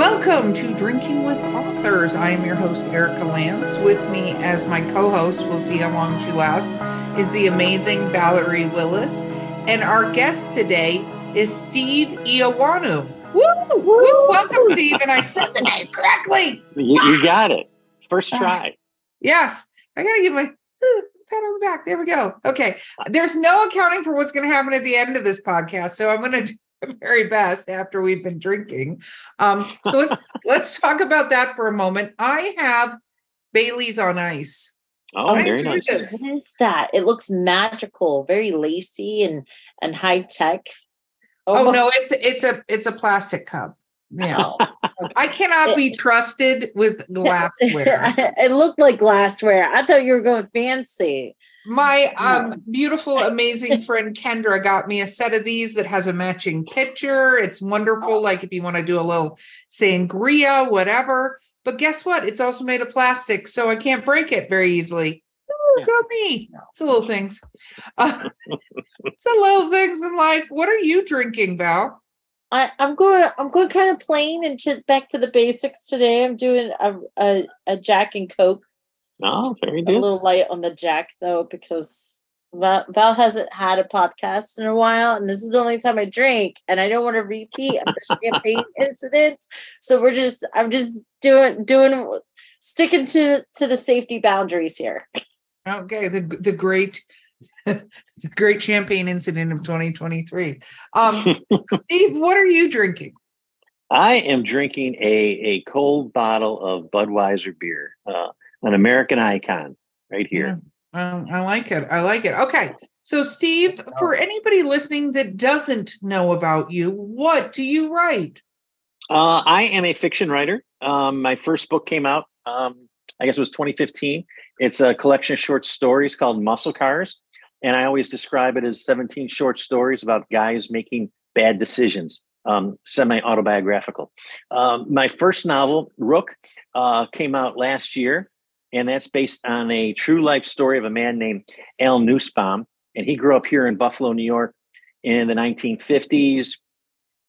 Welcome to Drinking with Authors. I am your host, Erika Lance. With me as my co host, we'll see how long she lasts, is the amazing Valerie Willis. And our guest today is Steve Eoannou. Woo! Woo! Welcome, Steve. And I said the name correctly. You, you got it. First try. Yes. I got to give my uh, pat on the back. There we go. Okay. There's no accounting for what's going to happen at the end of this podcast. So I'm going to very best after we've been drinking. Um, so let's let's talk about that for a moment. I have Bailey's on ice. Oh, very nice. What is that? It looks magical, very lacy and and high tech. Oh, oh no, it's it's a it's a plastic cup. Yeah. I cannot be trusted with glassware. it looked like glassware. I thought you were going fancy. My um, beautiful, amazing friend Kendra got me a set of these that has a matching pitcher. It's wonderful. Oh. Like if you want to do a little sangria, whatever. But guess what? It's also made of plastic, so I can't break it very easily. Ooh, got me. It's the little things. Uh, it's the little things in life. What are you drinking, Val? I, I'm going. I'm going kind of plain and to, back to the basics today. I'm doing a, a, a Jack and Coke Oh, very good. A little light on the jack though, because Val, Val hasn't had a podcast in a while, and this is the only time I drink, and I don't want to repeat the champagne incident. So we're just, I'm just doing, doing, sticking to to the safety boundaries here. Okay, the the great, the great champagne incident of 2023. Um, Steve, what are you drinking? I am drinking a a cold bottle of Budweiser beer. Uh, an American icon right here. Yeah, um, I like it. I like it. Okay. So, Steve, for anybody listening that doesn't know about you, what do you write? Uh, I am a fiction writer. Um, my first book came out, um, I guess it was 2015. It's a collection of short stories called Muscle Cars. And I always describe it as 17 short stories about guys making bad decisions, um, semi autobiographical. Um, my first novel, Rook, uh, came out last year and that's based on a true life story of a man named Al Nussbaum. And he grew up here in Buffalo, New York in the 1950s.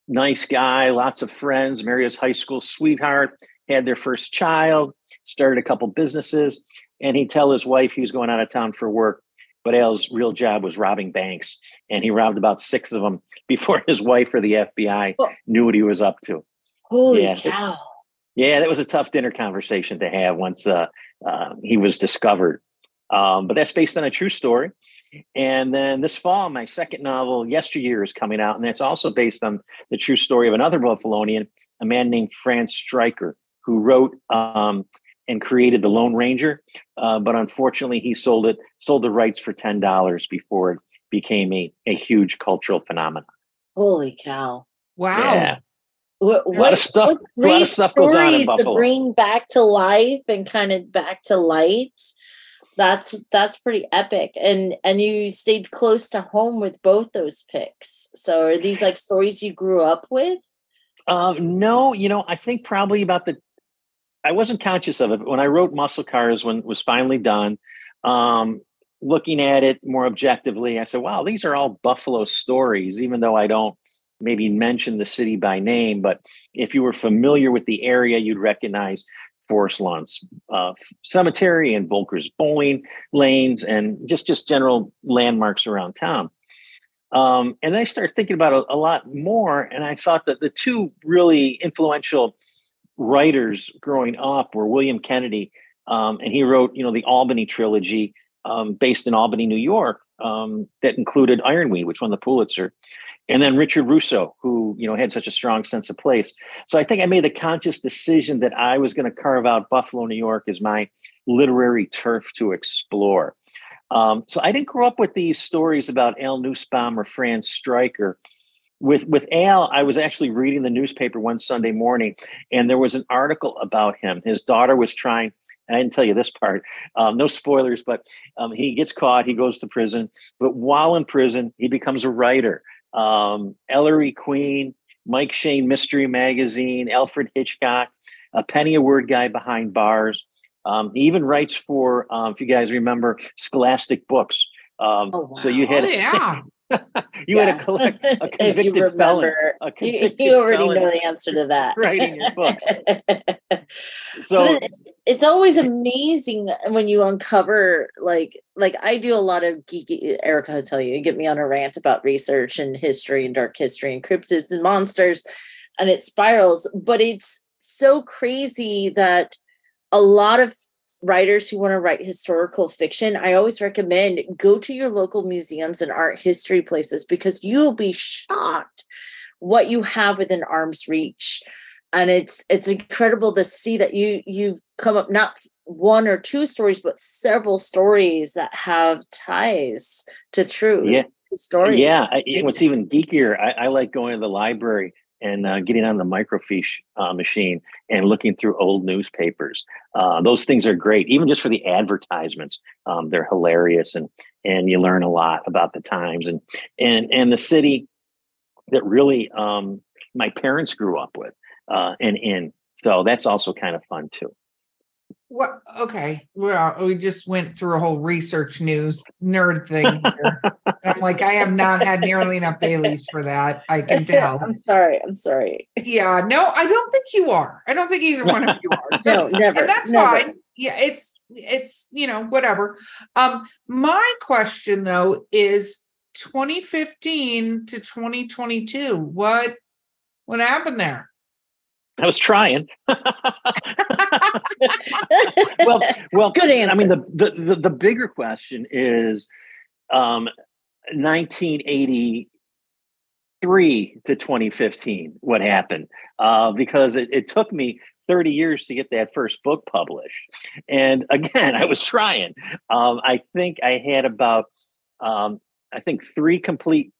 Nice guy, lots of friends, married his high school sweetheart, had their first child, started a couple businesses. And he'd tell his wife he was going out of town for work. But Al's real job was robbing banks. And he robbed about six of them before his wife or the FBI oh. knew what he was up to. Holy yeah, cow. Yeah, that was a tough dinner conversation to have once uh, uh, he was discovered. Um, but that's based on a true story. And then this fall, my second novel, Yesteryear, is coming out. And that's also based on the true story of another Buffalonian, a man named Fran Striker, who wrote um, and created The Lone Ranger. Uh, but unfortunately, he sold it, sold the rights for $10 before it became a, a huge cultural phenomenon. Holy cow. Wow. Yeah. What, a lot of stuff. A lot of stuff goes on in Buffalo. To bring back to life and kind of back to light. That's that's pretty epic, and and you stayed close to home with both those picks. So are these like stories you grew up with? Um, no, you know, I think probably about the. I wasn't conscious of it, but when I wrote Muscle Cars, when it was finally done, um, looking at it more objectively, I said, "Wow, these are all Buffalo stories," even though I don't maybe mention the city by name, but if you were familiar with the area, you'd recognize Forest Lawns uh, Cemetery and Voelker's Bowling Lanes and just, just general landmarks around town. Um, and then I started thinking about a, a lot more, and I thought that the two really influential writers growing up were William Kennedy, um, and he wrote, you know, the Albany trilogy um, based in Albany, New York, um, that included Ironweed, which won the Pulitzer, and then Richard Russo, who you know had such a strong sense of place. So I think I made the conscious decision that I was going to carve out Buffalo, New York, as my literary turf to explore. Um, so I didn't grow up with these stories about Al Nussbaum or Fran Striker. With with Al, I was actually reading the newspaper one Sunday morning, and there was an article about him. His daughter was trying I didn't tell you this part. Um, no spoilers, but um, he gets caught. He goes to prison. But while in prison, he becomes a writer. Um, Ellery Queen, Mike Shayne Mystery Magazine, Alfred Hitchcock, a penny a word guy behind bars. Um, he even writes for, um, if you guys remember, Scholastic Books. Um, oh, wow. So you had, oh, yeah. you had a, collect, a you convicted felon, a you, convicted you already felon know the answer to that. writing your book. So it's, it's always amazing when you uncover like like I do a lot of geeky Erika will tell you, you get me on a rant about research and history and dark history and cryptids and monsters and it spirals, but it's so crazy that a lot of writers who want to write historical fiction, I always recommend go to your local museums and art history places because you'll be shocked what you have within arm's reach and it's it's incredible to see that you you've come up not one or two stories but several stories that have ties to true Yeah. stories Yeah, I, what's even geekier, I, I like going to the library and uh, getting on the microfiche uh, machine and looking through old newspapers. Uh, those things are great, even just for the advertisements. Um, they're hilarious, and and you learn a lot about the times and and and the city that really um, my parents grew up with uh, and in. So that's also kind of fun too. What? Okay. Well, we just went through a whole research news nerd thing. Here. I'm like, I have not had nearly enough Baileys for that. I can tell. i'm sorry i'm sorry Yeah. No, I don't think you are. I don't think either one of you are. So, no never and that's never. fine. Yeah, it's it's you know whatever. Um, my question though is 2015 to 2022. What what happened there? I was trying. well, well, Good answer. I mean, the, the the the bigger question is, um, 1983 to 2015. What happened? Uh, because it, it took me 30 years to get that first book published, and again, I was trying. Um, I think I had about, um, I think three complete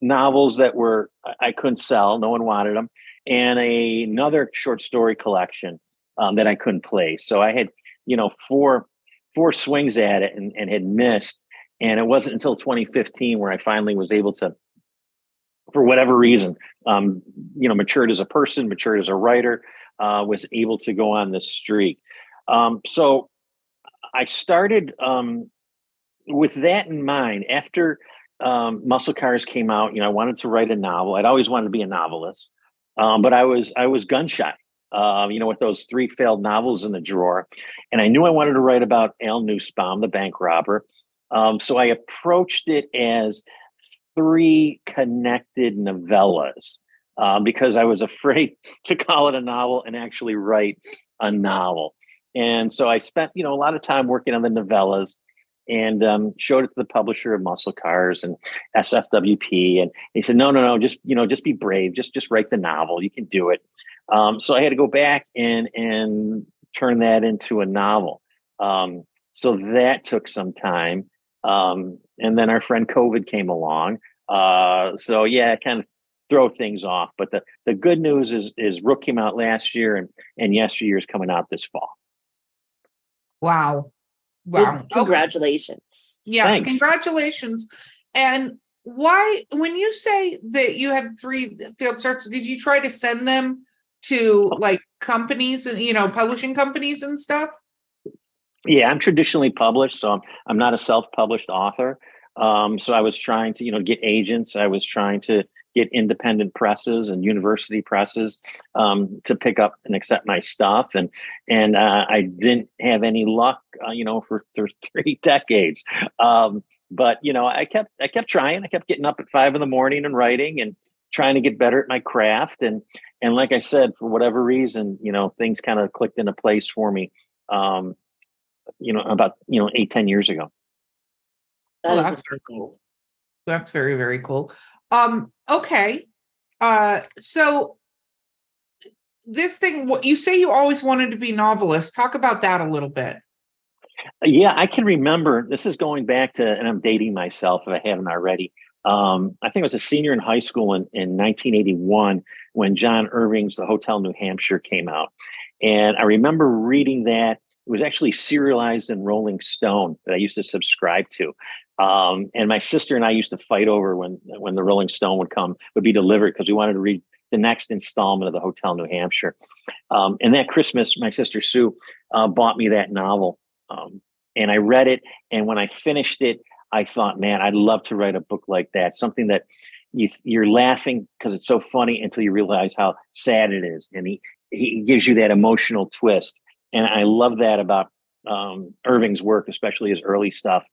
novels that were I- I couldn't sell. No one wanted them, and a, another short story collection um, that I couldn't play. So I had, you know, four four swings at it and, and had missed. And it wasn't until 2015 where I finally was able to, for whatever reason, um, you know, matured as a person, matured as a writer, uh, was able to go on this streak. Um, so I started um, with that in mind. After um, Muscle Cars came out, you know, I wanted to write a novel. I'd always wanted to be a novelist, um, but I was I was gun shy uh, you know, with those three failed novels in the drawer. And I knew I wanted to write about Al Nussbaum, the bank robber. Um, so I approached it as three connected novellas uh, because I was afraid to call it a novel and actually write a novel. And so I spent, you know, a lot of time working on the novellas and um, showed it to the publisher of Muscle Cars and SFWP. And he said, no, no, no, just, you know, just be brave. Just, just write the novel. You can do it. Um, so I had to go back and and turn that into a novel. Um, so that took some time. Um, and then our friend COVID came along. Uh, so yeah, it kind of throw things off. But the, the good news is is Rook came out last year and and yesteryear is coming out this fall. Wow. Wow. Okay. Congratulations. Yes, Thanks. congratulations. And why, when you say that you had three field starts, did you try to send them to like companies and you know publishing companies and stuff? Yeah, I'm traditionally published, so I'm I'm not a self-published author. Um, so I was trying to, you know, get agents. I was trying to get independent presses and university presses um, to pick up and accept my stuff, and and uh, I didn't have any luck, uh, you know, for, for three decades. Um, but you know, I kept I kept trying. I kept getting up at five in the morning and writing and trying to get better at my craft. And and like I said, for whatever reason, you know, things kind of clicked into place for me. Um, you know, about you know eight ten years ago. That Well, that's very cool. That's very, very cool. Um, okay. Uh so this thing what you say you always wanted to be novelist. Talk about that a little bit. Yeah, I can remember. This is going back to, and I'm dating myself if I haven't already. Um, I think I was a senior in high school in, in 1981 when John Irving's The Hotel New Hampshire came out. And I remember reading that. It was actually serialized in Rolling Stone that I used to subscribe to. Um, and my sister and I used to fight over when when the Rolling Stone would come, would be delivered because we wanted to read the next installment of the Hotel New Hampshire. Um, and that Christmas, my sister Sue uh, bought me that novel um, and I read it. And when I finished it, I thought, man, I'd love to write a book like that, something that you, you're laughing because it's so funny until you realize how sad it is, and he he gives you that emotional twist, and I love that about um, Irving's work, especially his early stuff.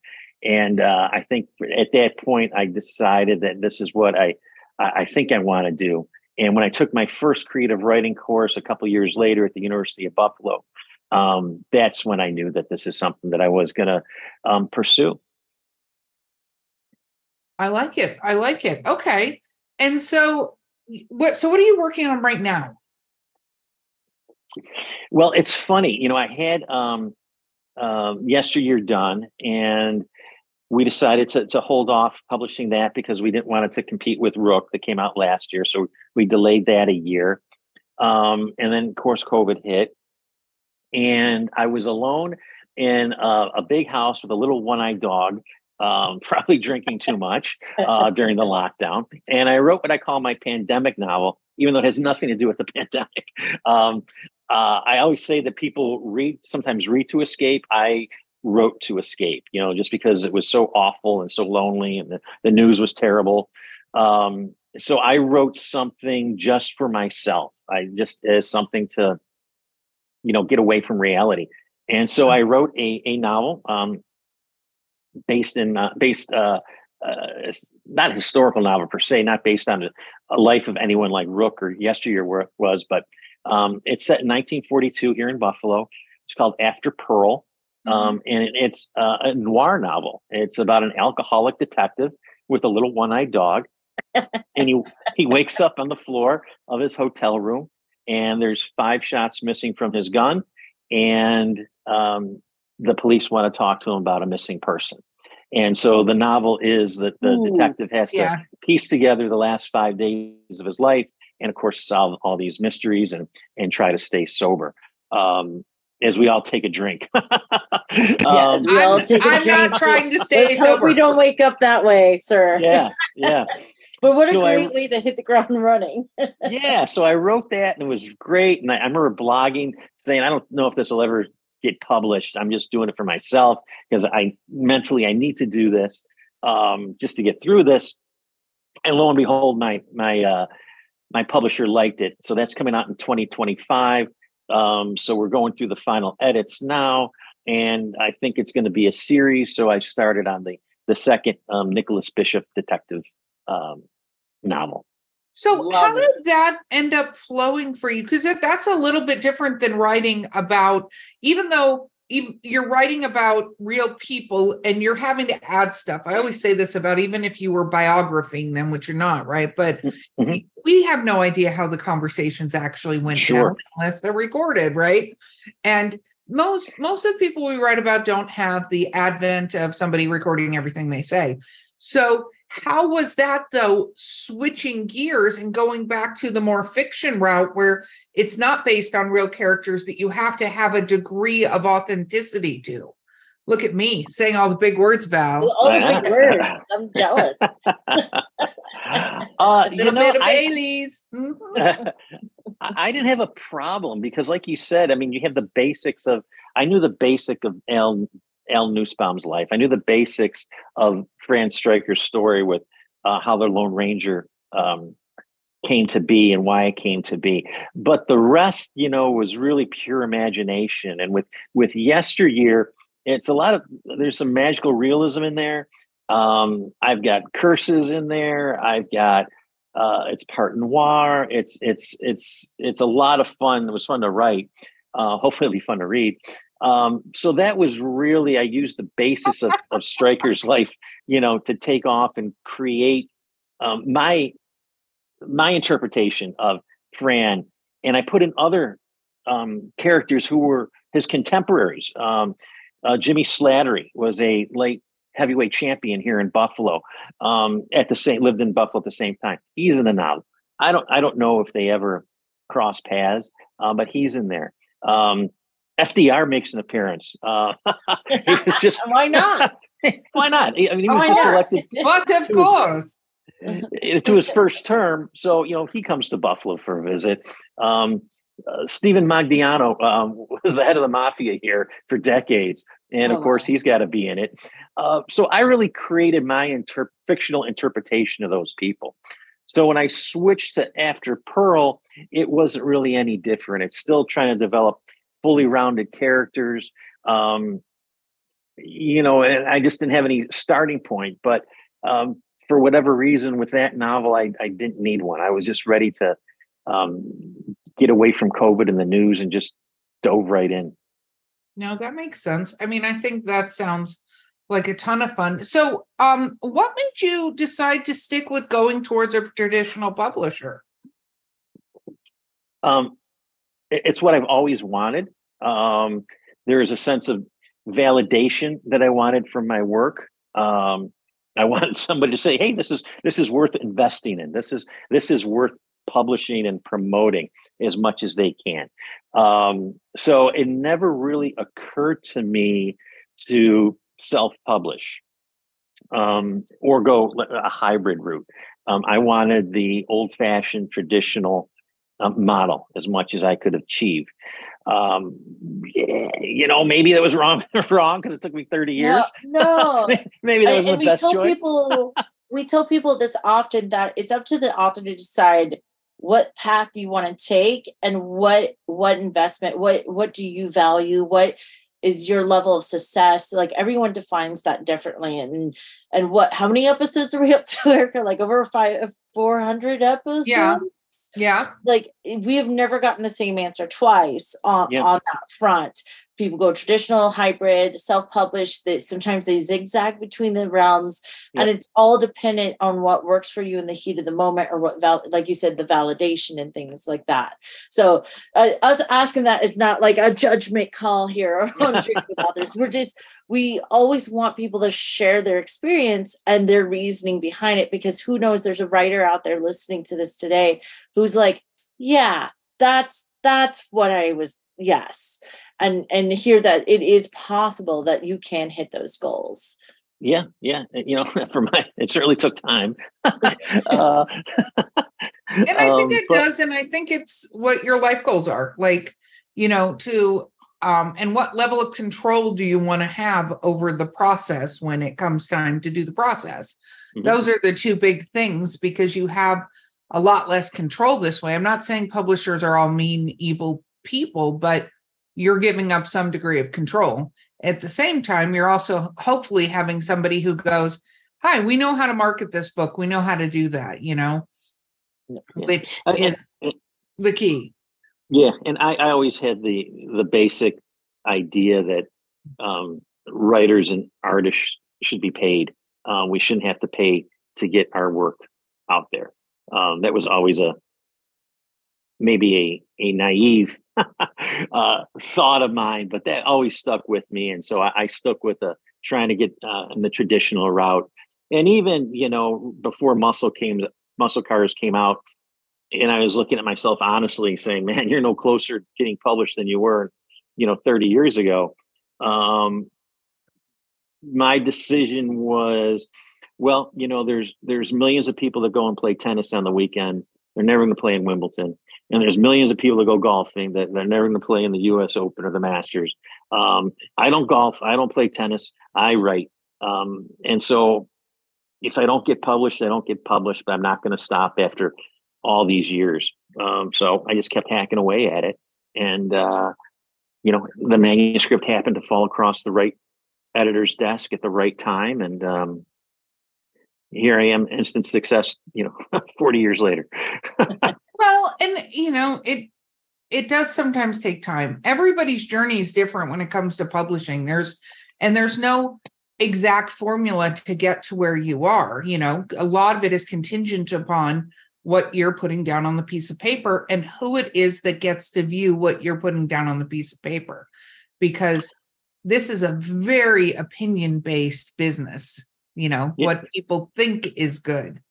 And uh, I think at that point, I decided that this is what I I think I want to do. And when I took my first creative writing course a couple years later at the University of Buffalo, um, that's when I knew that this is something that I was going to um, pursue. I like it. I like it. Okay. And so what so what are you working on right now? Well, it's funny. You know, I had um um yesteryear done and we decided to, to hold off publishing that because we didn't want it to compete with Rook that came out last year. So we delayed that a year. Um, and then, of course, COVID hit. And I was alone in a, a big house with a little one eyed dog um, probably drinking too much uh, during the lockdown. And I wrote what I call my pandemic novel, even though it has nothing to do with the pandemic. Um, uh, I always say that people read sometimes read to escape. I wrote to escape, you know, just because it was so awful and so lonely and the, the news was terrible. Um, so I wrote something just for myself. I just as something to, you know, get away from reality. And so I wrote a, a novel. Um, based in uh, based uh, uh, not historical novel per se, not based on a, a, life of anyone like Rook or Yesteryear it was, but um, it's set in 1942 here in Buffalo. It's called After Pearl, mm-hmm. um, and it's uh, a noir novel. It's about an alcoholic detective with a little one-eyed dog, and he he wakes up on the floor of his hotel room, and there's five shots missing from his gun, and um, the police want to talk to him about a missing person. And so the novel is that the Ooh, detective has yeah. to piece together the last five days of his life and of course solve all these mysteries and and try to stay sober. Um, as we all take a drink. um, yes, we all take a I'm drink. not trying to stay Let's sober. Hope we don't wake up that way, sir. Yeah, yeah. but what so a great I, way to hit the ground running. yeah, so I wrote that and it was great. And I, I remember blogging saying, I don't know if this will ever get published. I'm just doing it for myself because I mentally I need to do this um, just to get through this. And lo and behold, my my uh, my publisher liked it, so that's coming out in 2025. Um, so we're going through the final edits now, and I think it's going to be a series. So I started on the the second um, Nicholas Bishop detective um, novel. So Love how it. did that end up flowing for you? Because that, that's a little bit different than writing about, even though you're writing about real people and you're having to add stuff. I always say this about even if you were biographing them, which you're not, right? But mm-hmm. we have no idea how the conversations actually went sure. down unless they're recorded, right? And most most of the people we write about don't have the advent of somebody recording everything they say. So how was that though, switching gears and going back to the more fiction route where it's not based on real characters that you have to have a degree of authenticity to? Look at me saying all the big words, Val. All the big words. I'm jealous. uh, you know, bit of I, Bailey's. Mm-hmm. I didn't have a problem because, like you said, I mean, you have the basics of. I knew the basic of Al Al Nussbaum's life. I knew the basics of Fran Striker's story with uh, how the Lone Ranger um, came to be and why it came to be. But the rest, you know, was really pure imagination. And with with yesteryear, it's a lot of there's some magical realism in there. Um, I've got curses in there. I've got uh, it's part noir. It's it's it's it's a lot of fun. It was fun to write. Uh, hopefully, it'll be fun to read. Um, so that was really I used the basis of, of Striker's life, you know, to take off and create um, my my interpretation of Fran, and I put in other um, characters who were his contemporaries. Um, uh, Jimmy Slattery was a late heavyweight champion here in Buffalo. Um, at the same lived in Buffalo at the same time. He's in the novel. I don't I don't know if they ever cross paths, uh, but he's in there. Um, FDR makes an appearance. Uh, it's just why not? why not? I mean, he was why just not? elected. But of course. to his first term, so you know he comes to Buffalo for a visit. Um, uh, Stefano Magaddino um, was the head of the mafia here for decades, and of Oh, course he's got to be in it. Uh, so I really created my inter- fictional interpretation of those people. So when I switched to After Pearl, it wasn't really any different. It's still trying to develop fully rounded characters. Um, you know, and I just didn't have any starting point. But um, for whatever reason, with that novel, I, I didn't need one. I was just ready to um, get away from COVID and the news and just dove right in. No, that makes sense. I mean, I think that sounds like a ton of fun. So, um, what made you decide to stick with going towards a traditional publisher? Um, it's what I've always wanted. Um, there is a sense of validation that I wanted from my work. Um, I wanted somebody to say, "Hey, this is this is worth investing in. This is this is worth publishing and promoting as much as they can." Um, so it never really occurred to me to self-publish um, or go a hybrid route. Um, I wanted the old-fashioned traditional model as much as I could achieve. Um, you know, maybe that was wrong, wrong because it took me 30 years. No, no. maybe that was and, the and we best tell choice. people we tell people this often that it's up to the author to decide what path you want to take and what what investment what what do you value what is your level of success like everyone defines that differently and and what how many episodes are we up to Erika? like over five 400 episodes Yeah. Yeah. like eh, we have never gotten the same answer twice on, Yeah. on that front people go traditional hybrid self-published that sometimes they zigzag between the realms and it's all dependent on what works for you in the heat of the moment or what val- like you said the validation and things like that. So uh, us asking that is not like a judgment call here or on drink with others. We're just we always want people to share their experience and their reasoning behind it because who knows there's a writer out there listening to this today who's like yeah that's that's what i was yes and and hear that it is possible that you can hit those goals Yeah, yeah. You know, for my, it certainly took time. uh, And I think um, it but- does. And I think it's what your life goals are like, you know, to, um, and what level of control do you want to have over the process when it comes time to do the process? Mhm. Those are the two big things because you have a lot less control this way. I'm not saying publishers are all mean, evil people, but you're giving up some degree of control. At the same time, you're also hopefully having somebody who goes, Hi, we know how to market this book. We know how to do that, you know, yeah. which I- is I- the key. Yeah, and I, I always had the the basic idea that um, writers and artists should be paid. Uh, we shouldn't have to pay to get our work out there. Um, that was always a maybe a a naive uh, thought of mine, but that always stuck with me, and so I, I stuck with the trying to get uh, in the traditional route. And even you know before Muscle came, Muscle Cars came out, and I was looking at myself honestly, saying, "Man, you're no closer getting published than you were, you know, 30 years ago." Um, my decision was, well, you know, there's there's millions of people that go and play tennis on the weekend. They're never going to play in Wimbledon, and there's millions of people that go golfing that they're never going to play in the U.S. Open or the Masters. Um, I don't golf. I don't play tennis. I write, um, and so if I don't get published, I don't get published. But I'm not going to stop after all these years. Um, so I just kept hacking away at it. And, uh, you know, the manuscript happened to fall across the right editor's desk at the right time. And um, here I am, instant success, you know, 40 years later. Well, and you know, it it does sometimes take time. Everybody's journey is different when it comes to publishing. There's and there's no exact formula to get to where you are, you know. A lot of it is contingent upon what you're putting down on the piece of paper and who it is that gets to view what you're putting down on the piece of paper because this is a very opinion based business, you know, Yeah. what people think is good.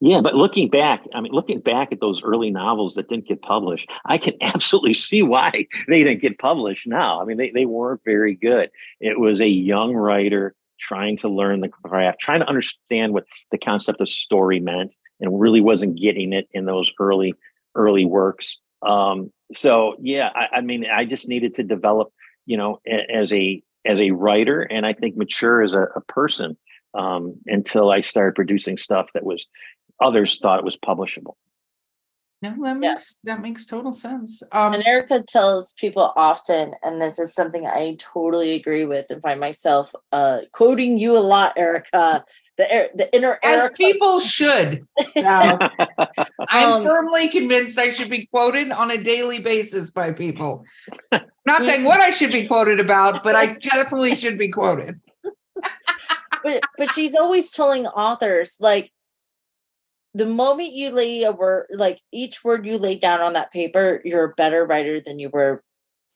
Yeah, but looking back, I mean, looking back at those early novels that didn't get published, I can absolutely see why they didn't get published now. I mean, they, they weren't very good. It was a young writer trying to learn the craft, trying to understand what the concept of story meant, and really wasn't getting it in those early, early works. Um, so yeah, I, I mean, I just needed to develop, you know, as a as a writer, and I think mature as a, a person um, until I started producing stuff that was others thought was publishable. No, that Yeah. makes that makes total sense. Um, And Erika tells people often, and this is something I totally agree with and find myself uh, quoting you a lot, Erika. The the inner as Erika. people should. I'm Um, firmly convinced I should be quoted on a daily basis by people. Not saying what I should be quoted about, but I definitely should be quoted. but but she's always telling authors like the moment you lay a word like each word you lay down on that paper you're a better writer than you were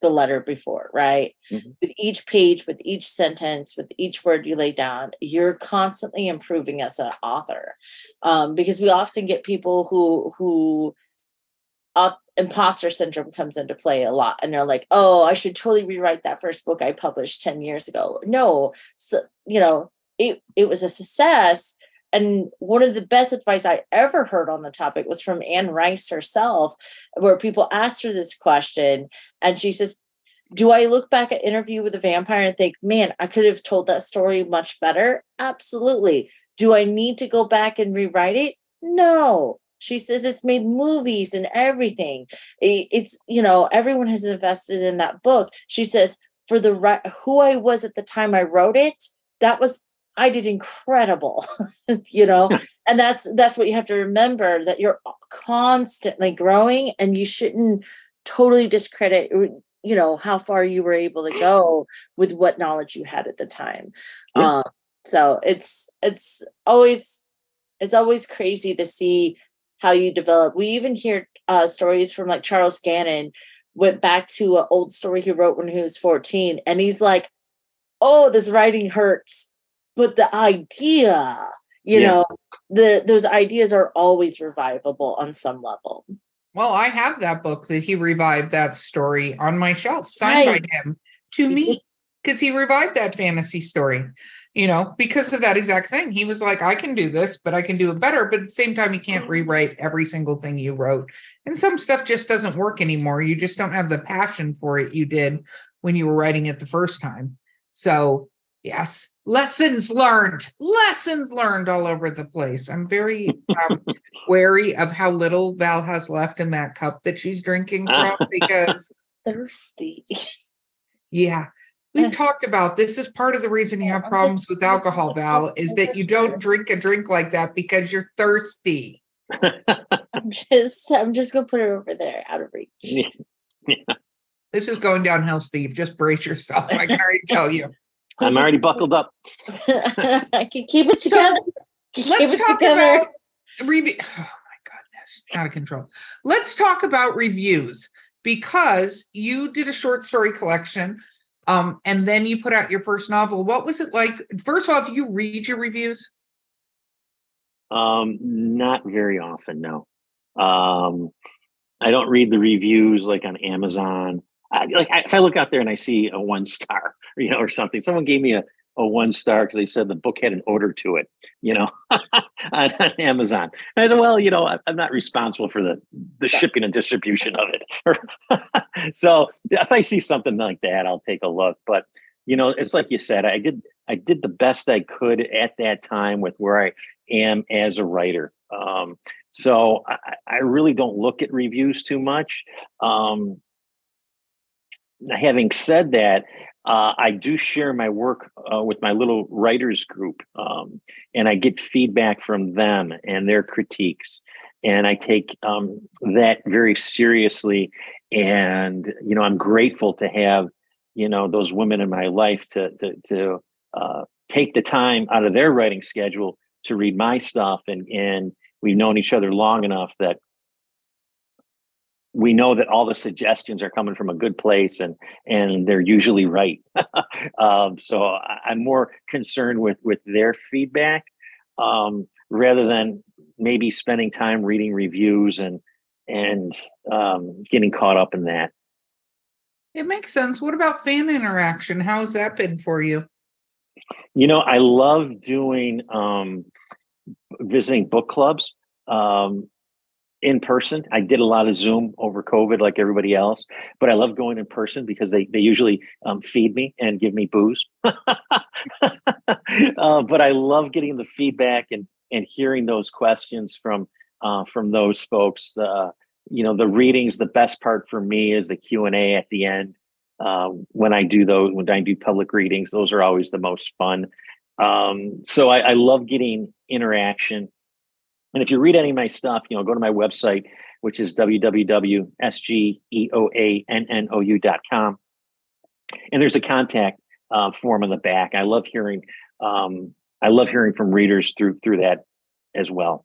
the letter before right? Mhm. with each page with each sentence with each word you lay down you're constantly improving as an author. Um, because we often get people who who uh, imposter syndrome comes into play a lot and they're like oh i should totally rewrite that first book i published 10 years ago. No so you know it it was a success and one of the best advice i ever heard on the topic was from anne rice herself where people asked her this question and she says do i look back at interview with a vampire and think man i could have told that story much better absolutely. Do i need to go back and rewrite it? No. She says it's made movies and everything. It's you know everyone has invested in that book. She says for the right who i was at the time i wrote it that was i did incredible you know? And that's that's what you have to remember that you're constantly growing and you shouldn't totally discredit you know how far you were able to go with what knowledge you had at the time. Yeah. um so it's it's always it's always crazy to see how you develop. We even hear uh stories from like charles gannon went back to an old story he wrote when he was 14 and he's like oh this writing hurts but the idea you Yeah. know the those ideas are always revivable on some level Well, I have that book that he revived that story on my shelf, signed Right. by him to me because he revived that fantasy story. You know, because of that exact thing. He was like, I can do this, but I can do it better. But at the same time, you can't mm-hmm. rewrite every single thing you wrote. And some stuff just doesn't work anymore. You just don't have the passion for it you did when you were writing it the first time. So, yes, lessons learned, lessons learned all over the place. I'm very um, wary of how little Val has left in that cup that she's drinking from because, thirsty yeah, we've talked about this is part of the reason you have problems with alcohol, Val, is that you don't drink a drink like that because you're thirsty. i'm just i'm just gonna put it over there out of reach This is going downhill, Steve. Just brace yourself. I can already tell you. I'm already buckled up. i can keep it So, together Keep Let's it talk together. about review. Oh my goodness, it's out of control. Let's talk about reviews because you did a short story collection, um, and then you put out your first novel. What was it like? First of all, do you read your reviews? Um, not very often, no. Um, I don't read the reviews like on Amazon. I, like I, if I look out there and I see a one star, you know, or something, someone gave me a, a one star because they said the book had an odor to it, you know, on, on Amazon. And I said, well, you know, I, I'm not responsible for the the shipping and distribution of it. so if I see something like that, I'll take a look. But you know, it's like you said, I did I did the best I could at that time with where I am as a writer. Um, so I, I really don't look at reviews too much. Um, having said that, uh, I do share my work uh, with my little writers group, um, and I get feedback from them and their critiques, and I take um, that very seriously. And you know, I'm grateful to have you know those women in my life to to, to uh, take the time out of their writing schedule to read my stuff and and we've known each other long enough that we know that all the suggestions are coming from a good place and and they're usually right um, so i'm more concerned with with their feedback um, rather than maybe spending time reading reviews and and um, getting caught up in that It makes sense. What about fan interaction? How's that been for you? You know, I love doing um, visiting book clubs. Um, in person. I did a lot of Zoom over COVID, like everybody else, but I love going in person because they they usually um, feed me and give me booze. uh, but I love getting the feedback and and hearing those questions from uh, from those folks. Uh, you know, the readings. The best part for me is the Q and A at the end. Uh, when I do those, when I do public readings, those are always the most fun. Um, so I, I love getting interaction and if you read any of my stuff, you know, go to my website, which is www.sgeoannou.com. And there's a contact uh, form in the back. I love hearing, um, I love hearing from readers through through that as well.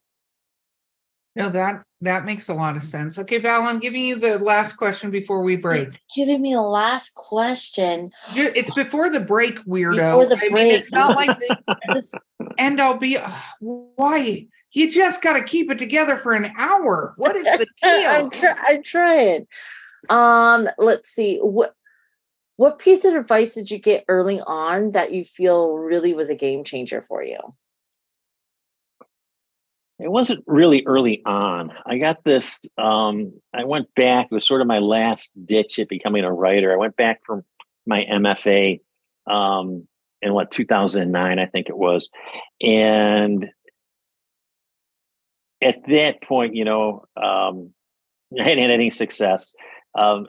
No, that that makes a lot of sense. Okay, Val, I'm giving you the last question before we break. giving me a last question. It's before the break, weirdo. Before the break. I mean, it's not like the end I'll be. Uh, why? You just got to keep it together for an hour. What is the deal? I'm, try- I'm trying. Um, let's see. What what piece of advice did you get early on that you feel really was a game changer for you? It wasn't really early on. I got this. Um, I went back. It was sort of my last ditch at becoming a writer. I went back from my MFA um, in what 2009, I think it was, and at that point, you know, um, I hadn't had any success. Um,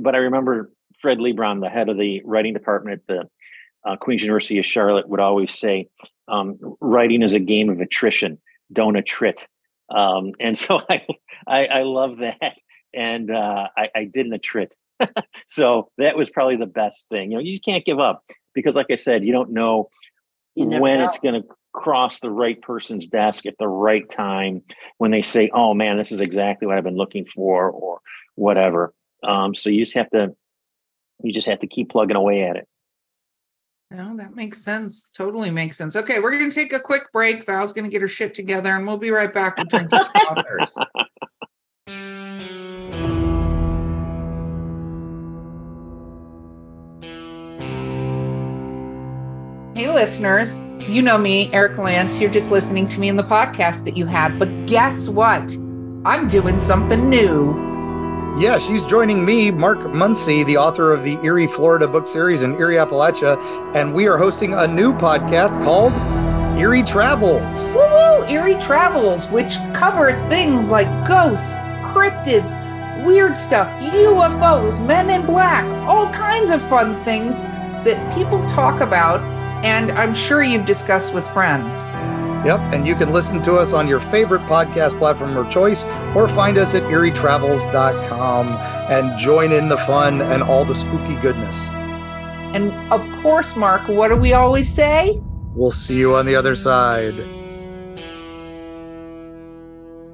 but I remember Fred Leebron, the head of the writing department at the uh, Queen's University of Charlotte, would always say, um, "Writing is a game of attrition. Don't attrit." Um, and so I, I, I love that, and uh, I, I didn't attrit. so that was probably the best thing. You know, you can't give up because, like I said, you don't know when know. it's going to cross the right person's desk at the right time when they say, "Oh man, this is exactly what I've been looking for," or whatever. Um, so you just have to, you just have to keep plugging away at it. No, that makes sense. Totally makes sense. Okay, we're going to take a quick break. Val's going to get her shit together, and we'll be right back with drinking authors. Listeners, you know me, Eric Lance. You're just listening to me in the podcast that you had. But guess what? I'm doing something new. Yeah, she's joining me, Mark Muncy, the author of the Eerie, Florida book series in Eerie, Appalachia. And we are hosting a new podcast called Eerie Travels. Woo woo! Eerie Travels, which covers things like ghosts, cryptids, weird stuff, UFOs, men in black, all kinds of fun things that people talk about and I'm sure you've discussed with friends. Yep, and you can listen to us on your favorite podcast platform of choice or find us at eerietravels.com and join in the fun and all the spooky goodness. And of course, Mark, what do we always say? We'll see you on the other side.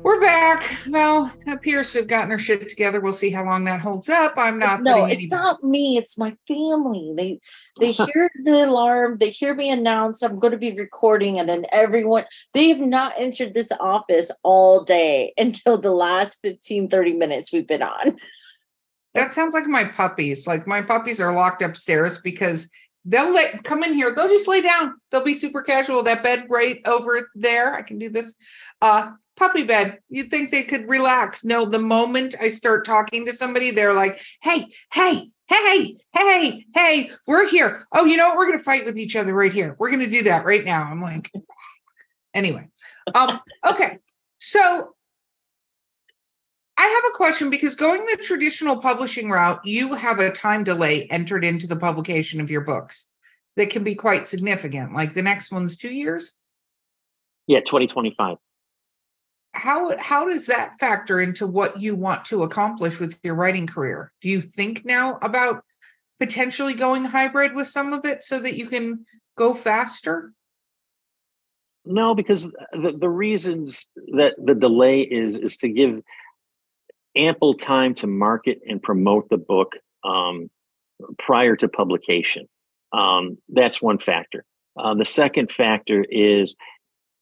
We're back. Val appears to have gotten her shit together. We'll see how long that holds up. I'm not. No, it's not me. It's my family. They they hear the alarm. They hear me announce I'm going to be recording, and then everyone they've not entered this office all day until the last 15, 30 minutes we've been on. That sounds like my puppies. Like my puppies are locked upstairs because they'll let come in here. They'll just lay down. They'll be super casual. That bed right over there. I can do this. Uh, puppy bed. You'd think they could relax. No, the moment I start talking to somebody, they're like, hey, hey, hey, hey, hey, we're here. Oh, you know what? We're going to fight with each other right here. We're going to do that right now. I'm like, anyway. Um, okay. So I have a question because going the traditional publishing route, you have a time delay entered into the publication of your books that can be quite significant. Like the next one's two years. Yeah, 2025 how how does that factor into what you want to accomplish with your writing career? Do you think now about potentially going hybrid with some of it so that you can go faster? No because the, the reasons that the delay is is to give ample time to market and promote the book um, prior to publication. Um, that's one factor. Uh, the second factor is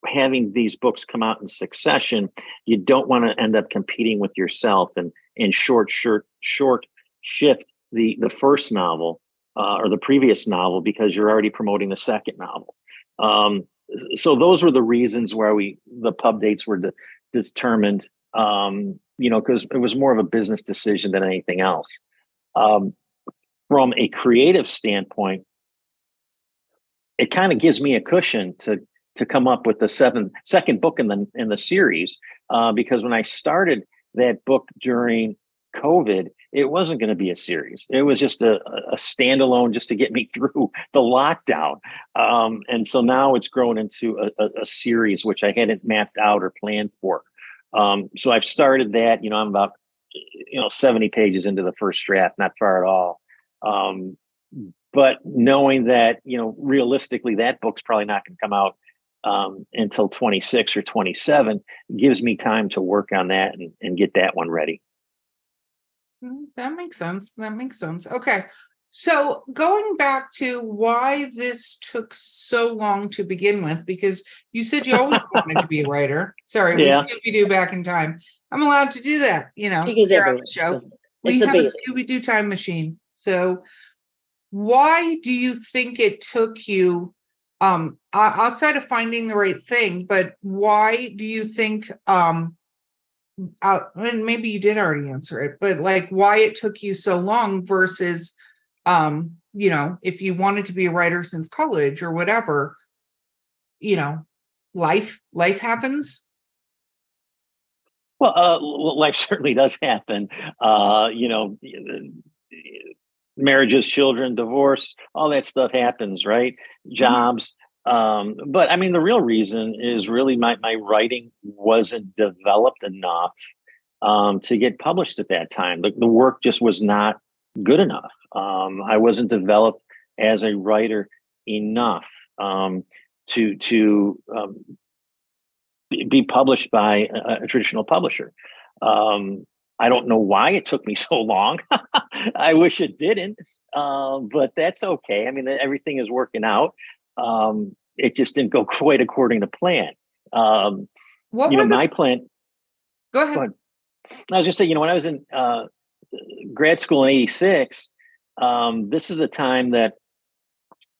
having these books come out in succession, you don't want to end up competing with yourself and and short short short shift the the first novel uh, or the previous novel because you're already promoting the second novel. Um, so those were the reasons why we the pub dates were de- determined Um, you know, because it was more of a business decision than anything else. Um, from a creative standpoint, it kind of gives me a cushion to to come up with the seventh second book in the in the series uh, because when I started that book during COVID, it wasn't going to be a series. It was just a, a standalone just to get me through the lockdown. Um, and so now it's grown into a, a, a, series, which I hadn't mapped out or planned for. Um, so I've started that, you know, I'm about, you know, 70 pages into the first draft, not far at all. Um, but knowing that, you know, realistically, that book's probably not going to come out um, until 26 or 27 gives me time to work on that and, and get that one ready. Mm, that makes sense. That makes sense. Okay. So going back to why this took so long to begin with, because you said you always wanted to be a writer. Sorry, yeah. we Scooby Doo back in time. I'm allowed to do that, you know, on the show. we have a, a Scooby Doo time machine. So why do you think it took you um outside of finding the right thing, but why do you think um uh, and maybe you did already answer it, but like why it took you so long versus, um, you know, if you wanted to be a writer since college or whatever, you know, life life happens. Well, uh, life certainly does happen. Uh, you know, marriages, children, divorce, all that stuff happens, right? Mm-hmm. Jobs. Um, but I mean, the real reason is really my, my writing wasn't developed enough um, to get published at that time. The, the work just was not good enough. Um, I wasn't developed as a writer enough um, to to um, be published by a, a traditional publisher. Um, I don't know why it took me so long. I wish it didn't, uh, but that's okay. I mean, everything is working out um, it just didn't go quite according to plan. Um, what you know, my plan. Go ahead. Go ahead. I was just say, you know, when I was in uh, grad school in '86, um, this is a time that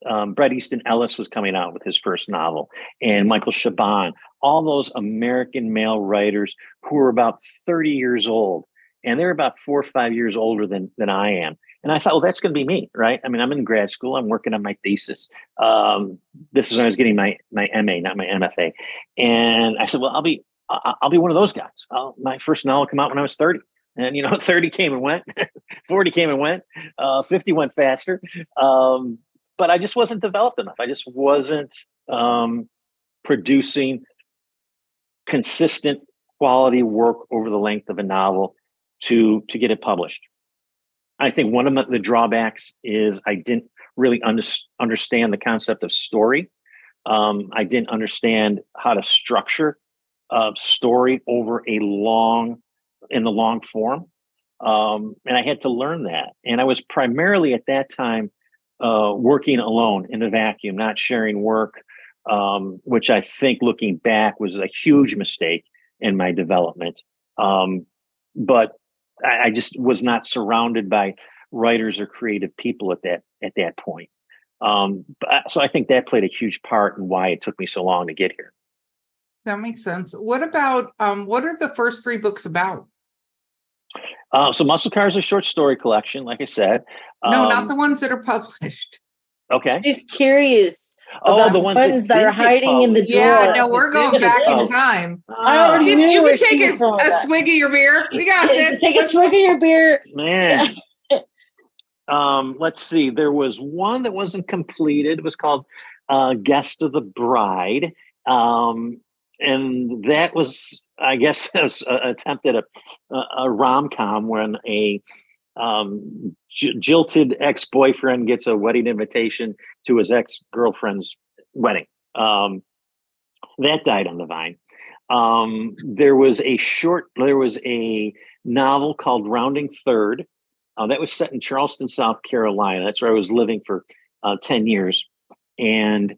um, Bret Easton Ellis was coming out with his first novel, and Michael Chabon, all those American male writers who were about 30 years old, and they're about four or five years older than than I am. And I thought, well, that's going to be me, right? I mean, I'm in grad school. I'm working on my thesis. Um, this is when I was getting my my MA, not my MFA. And I said, well, I'll be I'll be one of those guys. I'll, my first novel came out when I was 30. And you know, 30 came and went, 40 came and went, uh, 50 went faster. Um, but I just wasn't developed enough. I just wasn't um, producing consistent quality work over the length of a novel to to get it published. I think one of the drawbacks is I didn't really under, understand the concept of story. Um, I didn't understand how to structure a story over a long, in the long form. Um, and I had to learn that. And I was primarily at that time uh, working alone in a vacuum, not sharing work, um, which I think looking back was a huge mistake in my development. Um, but I, I just was not surrounded by writers or creative people at that at that point. Um, but, so I think that played a huge part in why it took me so long to get here. That makes sense. What about um, what are the first three books about? Uh, so Muscle Car is a short story collection, like I said. No, um, not the ones that are published. Okay. She's curious. Oh, the ones, ones that, that, are hiding in the door. Yeah, no, we're going back in time. I already you, knew you can take a, a swig of your beer. We got this. Take a swig of your beer. Man. um, let's see. There was one that wasn't completed. It was called uh, Guest of the Bride. Um, and that was, I guess, an attempt at a, a, a rom com when a um, j- jilted ex boyfriend gets a wedding invitation to his ex girlfriend's wedding. Um, that died on the vine. Um, there was a short, there was a novel called Rounding Third. Uh, that was set in Charleston, South Carolina. That's where I was living for uh, 10 years. And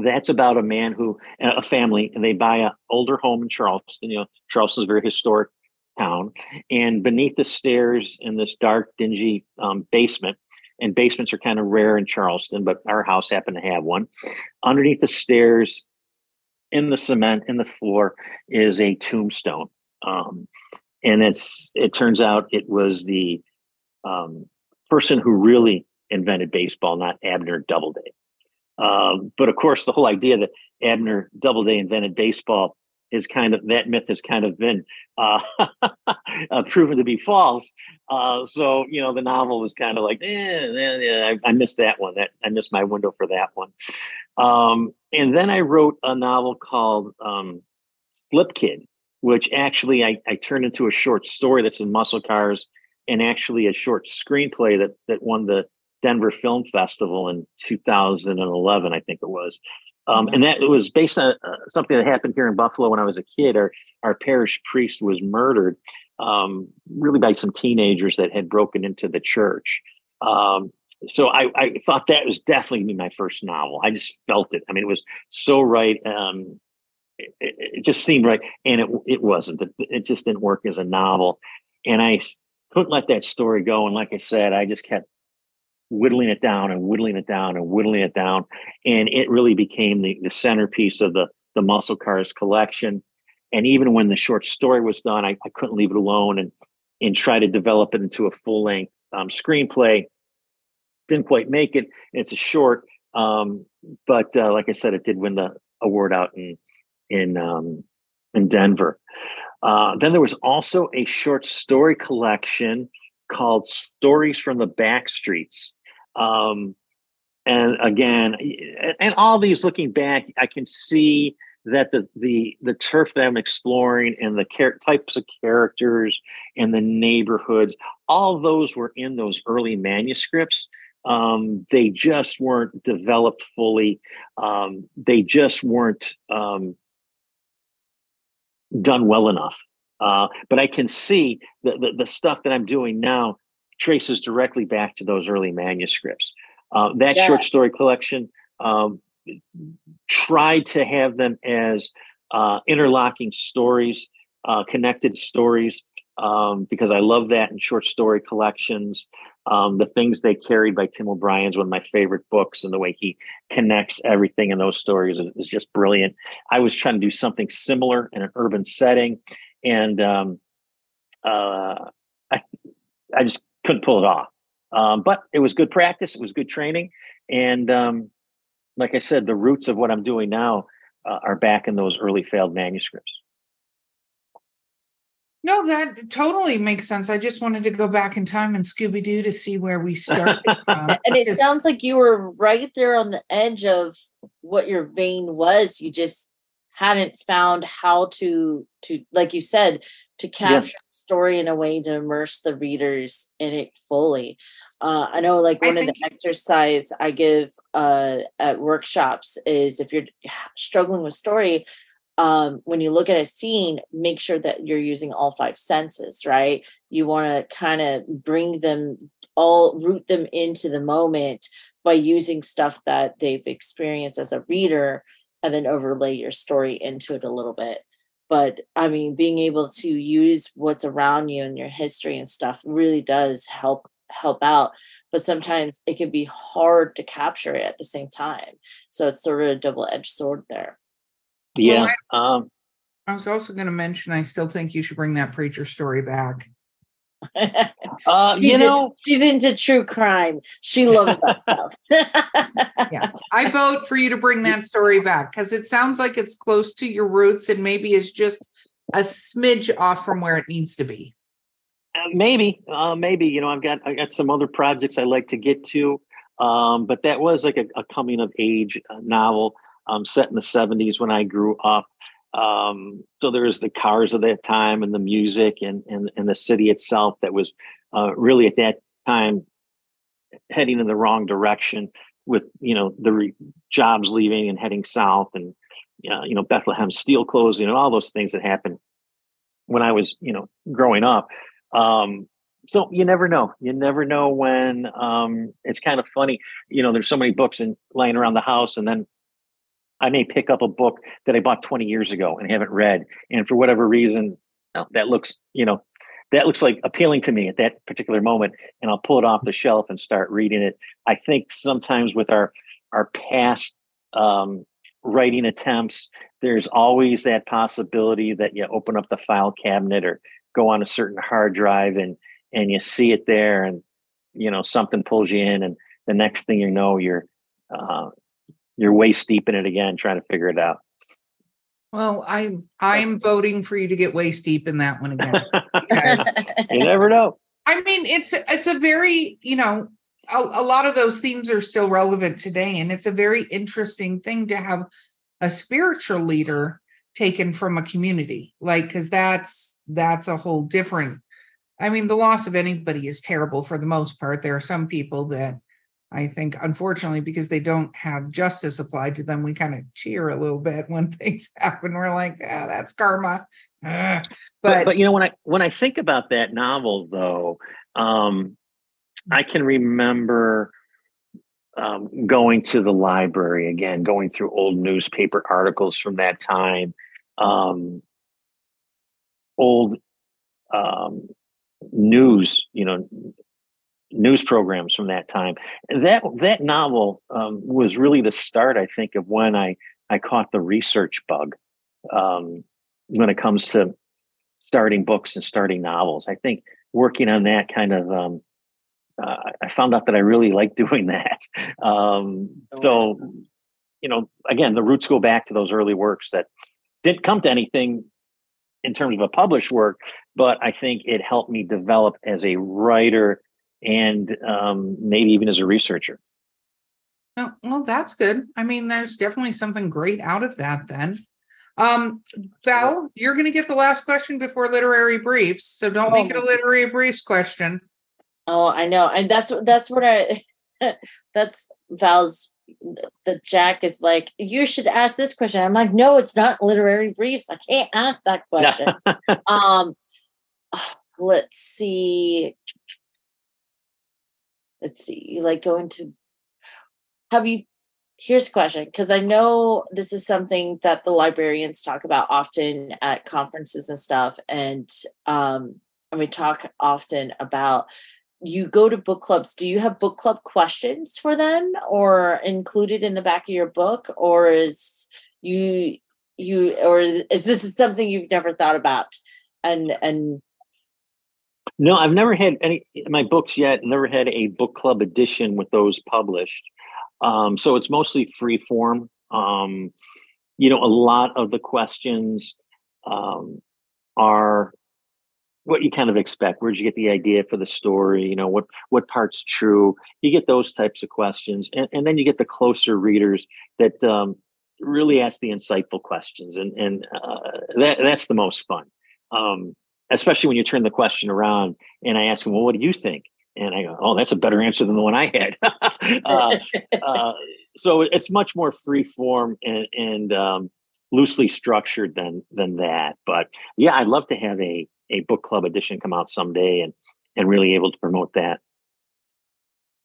that's about a man who, a family, and they buy an older home in Charleston. You know, Charleston's very historic town. And beneath the stairs in this dark, dingy um, basement, and basements are kind of rare in Charleston, but our house happened to have one. Underneath the stairs, in the cement, in the floor, is a tombstone. Um, and it's it turns out it was the um, person who really invented baseball, not Abner Doubleday. Um, but of course, the whole idea that Abner Doubleday invented baseball is kind of that myth has kind of been uh, uh, proven to be false. Uh, so you know, the novel was kind of like, eh, eh, eh, I, I, missed that one. That I missed my window for that one. Um, and then I wrote a novel called um, Slip Kid, which actually I, I turned into a short story that's in muscle cars and actually a short screenplay that that won the Denver Film Festival in 2011, I think it was. Um, and that was based on uh, something that happened here in Buffalo when I was a kid. Our our parish priest was murdered, um, really by some teenagers that had broken into the church. Um, so I, I, thought that was definitely my first novel. I just felt it. I mean, it was so right. Um, it, it, just seemed right, and it it wasn't. It just didn't work as a novel, and I couldn't let that story go. And like I said, I just kept whittling it down and whittling it down and whittling it down, and it really became the the centerpiece of the the Muscle Cars collection. And even when the short story was done, I, I couldn't leave it alone and and try to develop it into a full length um, screenplay. Didn't quite make it. It's a short, um, but uh, like I said, it did win the award out in in um, in Denver. Uh, then there was also a short story collection called Stories from the Back Streets. Um, and again, and all these looking back, I can see that the the the turf that I'm exploring and the char- types of characters and the neighborhoods, all those were in those early manuscripts. Um, they just weren't developed fully. Um, they just weren't um, done well enough. Uh, but I can see that the, the, stuff that I'm doing now traces directly back to those early manuscripts. Uh, that yeah. short story collection um, tried to have them as uh, interlocking stories, uh, connected stories, um, because I love that in short story collections. Um, the things they carried by Tim O'Brien's one of my favorite books, and the way he connects everything in those stories is, is just brilliant. I was trying to do something similar in an urban setting, and um, uh, I, I just couldn't pull it off. Um, but it was good practice. It was good training, and um, like I said, the roots of what I'm doing now uh, are back in those early failed manuscripts. No, that totally makes sense. I just wanted to go back in time and Scooby Doo to see where we started from. and it sounds like you were right there on the edge of what your vein was. You just hadn't found how to to like you said to capture yeah. the story in a way to immerse the readers in it fully. Uh, I know, like one of the exercise I give uh, at workshops is if you're struggling with story, um, when you look at a scene, make sure that you're using all five senses, right? You want to kind of bring them all, root them into the moment by using stuff that they've experienced as a reader and then overlay your story into it a little bit. But I mean, being able to use what's around you and your history and stuff really does help help out but sometimes it can be hard to capture it at the same time so it's sort of a double-edged sword there yeah. Well, I, um, I was also going to mention, I still think you should bring that preacher story back. Uh, you know, in, she's into true crime. She loves that stuff. yeah, I vote for you to bring that story back because it sounds like it's close to your roots and maybe it's just a smidge off from where it needs to be. Uh, maybe, uh, maybe you know, I've got I got some other projects I like to get to, um, but that was like a, a coming of age uh, novel um, set in the 70s when I grew up. Um, so there was the cars of that time and the music and, and, and the city itself that was uh, really at that time heading in the wrong direction with, you know, the re- jobs leaving and heading south and, uh, you know, Bethlehem steel closing and all those things that happened when I was, you know, growing up. Um, so you never know. You never know when um, it's kind of funny. You know, there's so many books and laying around the house, and then I may pick up a book that I bought 20 years ago and haven't read. And for whatever reason, oh, that looks, you know, that looks like appealing to me at that particular moment. And I'll pull it off the shelf and start reading it. I think sometimes with our, our past um, writing attempts, there's always that possibility that you open up the file cabinet or go on a certain hard drive and and you see it there and you know something pulls you in and the next thing you know you're uh, you're waist deep in it again trying to figure it out Well, I'm I'm voting for you to get waist deep in that one again. you never know I mean, it's it's a very you know a, a lot of those themes are still relevant today, and it's a very interesting thing to have a spiritual leader taken from a community, like because that's that's a whole different. I mean, the loss of anybody is terrible for the most part. There are some people that I think, unfortunately, because they don't have justice applied to them, we kind of cheer a little bit when things happen. We're like, ah, that's karma. Ah. but, But, but you know when i when i think about that novel though um i can remember um, going to the library again going through old newspaper articles from that time um old um news you know news programs from that time that that novel um, was really the start i think of when i i caught the research bug um, when it comes to starting books and starting novels. I think working on that kind of, um, uh, I found out that I really like doing that. Um, so, you know, again, the roots go back to those early works that didn't come to anything in terms of a published work, but I think it helped me develop as a writer and um, maybe even as a researcher. Oh, well, that's good. I mean, there's definitely something great out of that then. Um, Val, you're going to get the last question before literary briefs, so don't make it a Oh. literary briefs question. Oh, I know, and that's that's what I. that's Val's. The Jack is like, you should ask this question. I'm like, no, it's not literary briefs. I can't ask that question. um, let's see. Let's see. You like going to? Have you? Here's a question because I know this is something that the librarians talk about often at conferences and stuff, and um, and we talk often about you go to book clubs do you have book club questions for them or included in the back of your book or is you you or is this something you've never thought about and and No, I've never had any my books yet. Never had a book club edition with those published. Um, so it's mostly free form. Um, you know, a lot of the questions um, are what you kind of expect. Where'd you get the idea for the story? You know, what what part's true? You get those types of questions, and, and then you get the closer readers that um, really ask the insightful questions, and and uh, that that's the most fun. Um, especially when you turn the question around and I ask them, well, what do you think? And I go, oh, that's a better answer than the one I had. uh, uh, so it's much more free form and, and um, loosely structured than than that. But yeah, I'd love to have a a book club edition come out someday and and really able to promote that.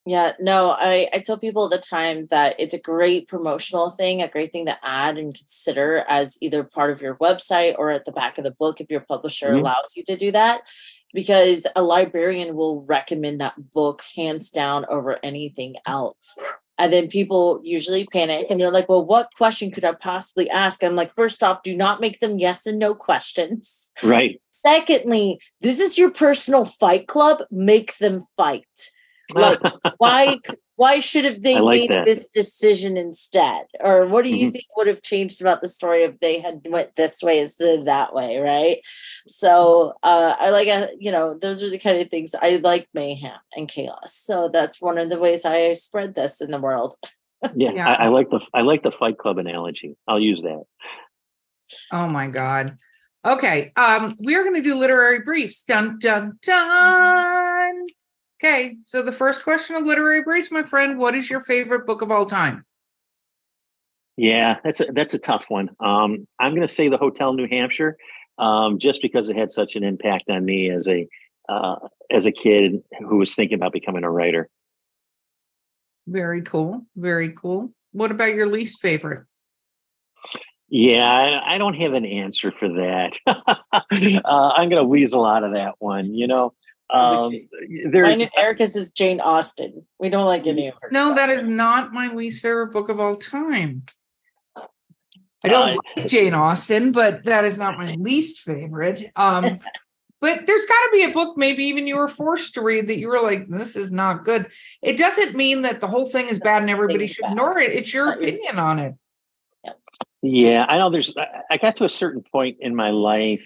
Yeah no i i tell people all the time that it's a great promotional thing a great thing to add and consider as either part of your website or at the back of the book if your publisher Mhm. allows you to do that because a librarian will recommend that book hands down over anything else and then people usually panic and they're like well what question could i possibly ask i'm like first off do not make them yes and no questions Right. secondly this is your personal fight club make them fight like why why should have they like made that. this decision instead or what do you Mhm. think would have changed about the story if they had went this way instead of that way right so uh i like uh, you know those are the kind of things i like mayhem and chaos so that's one of the ways i spread this in the world yeah, Yeah. I, I like the I like the Fight Club analogy. I'll use that. Oh my God. Okay. Um, we're going to do literary briefs. Dun, dun, dun. Okay. So the first question of literary briefs, my friend, what is your favorite book of all time? Yeah, that's a that's a tough one. Um, I'm going to say the Hotel New Hampshire, um, just because it had such an impact on me as a uh, as a kid who was thinking about becoming a writer. Very cool. Very cool. What about your least favorite? Yeah, I, I don't have an answer for that. uh, I'm going to weasel out of that one. You know, um, okay. there. mine and Erika's is jane austen we don't like any of her No, stuff. that is not my least favorite book of all time. I don't uh, like Jane Austen, but that is not my least favorite. Um, but there's got to be a book, maybe even you were forced to read that you were like, this is not good. It doesn't mean that the whole thing is bad and everybody should ignore it. It's your opinion on it. Yeah, I know there's, I got to a certain point in my life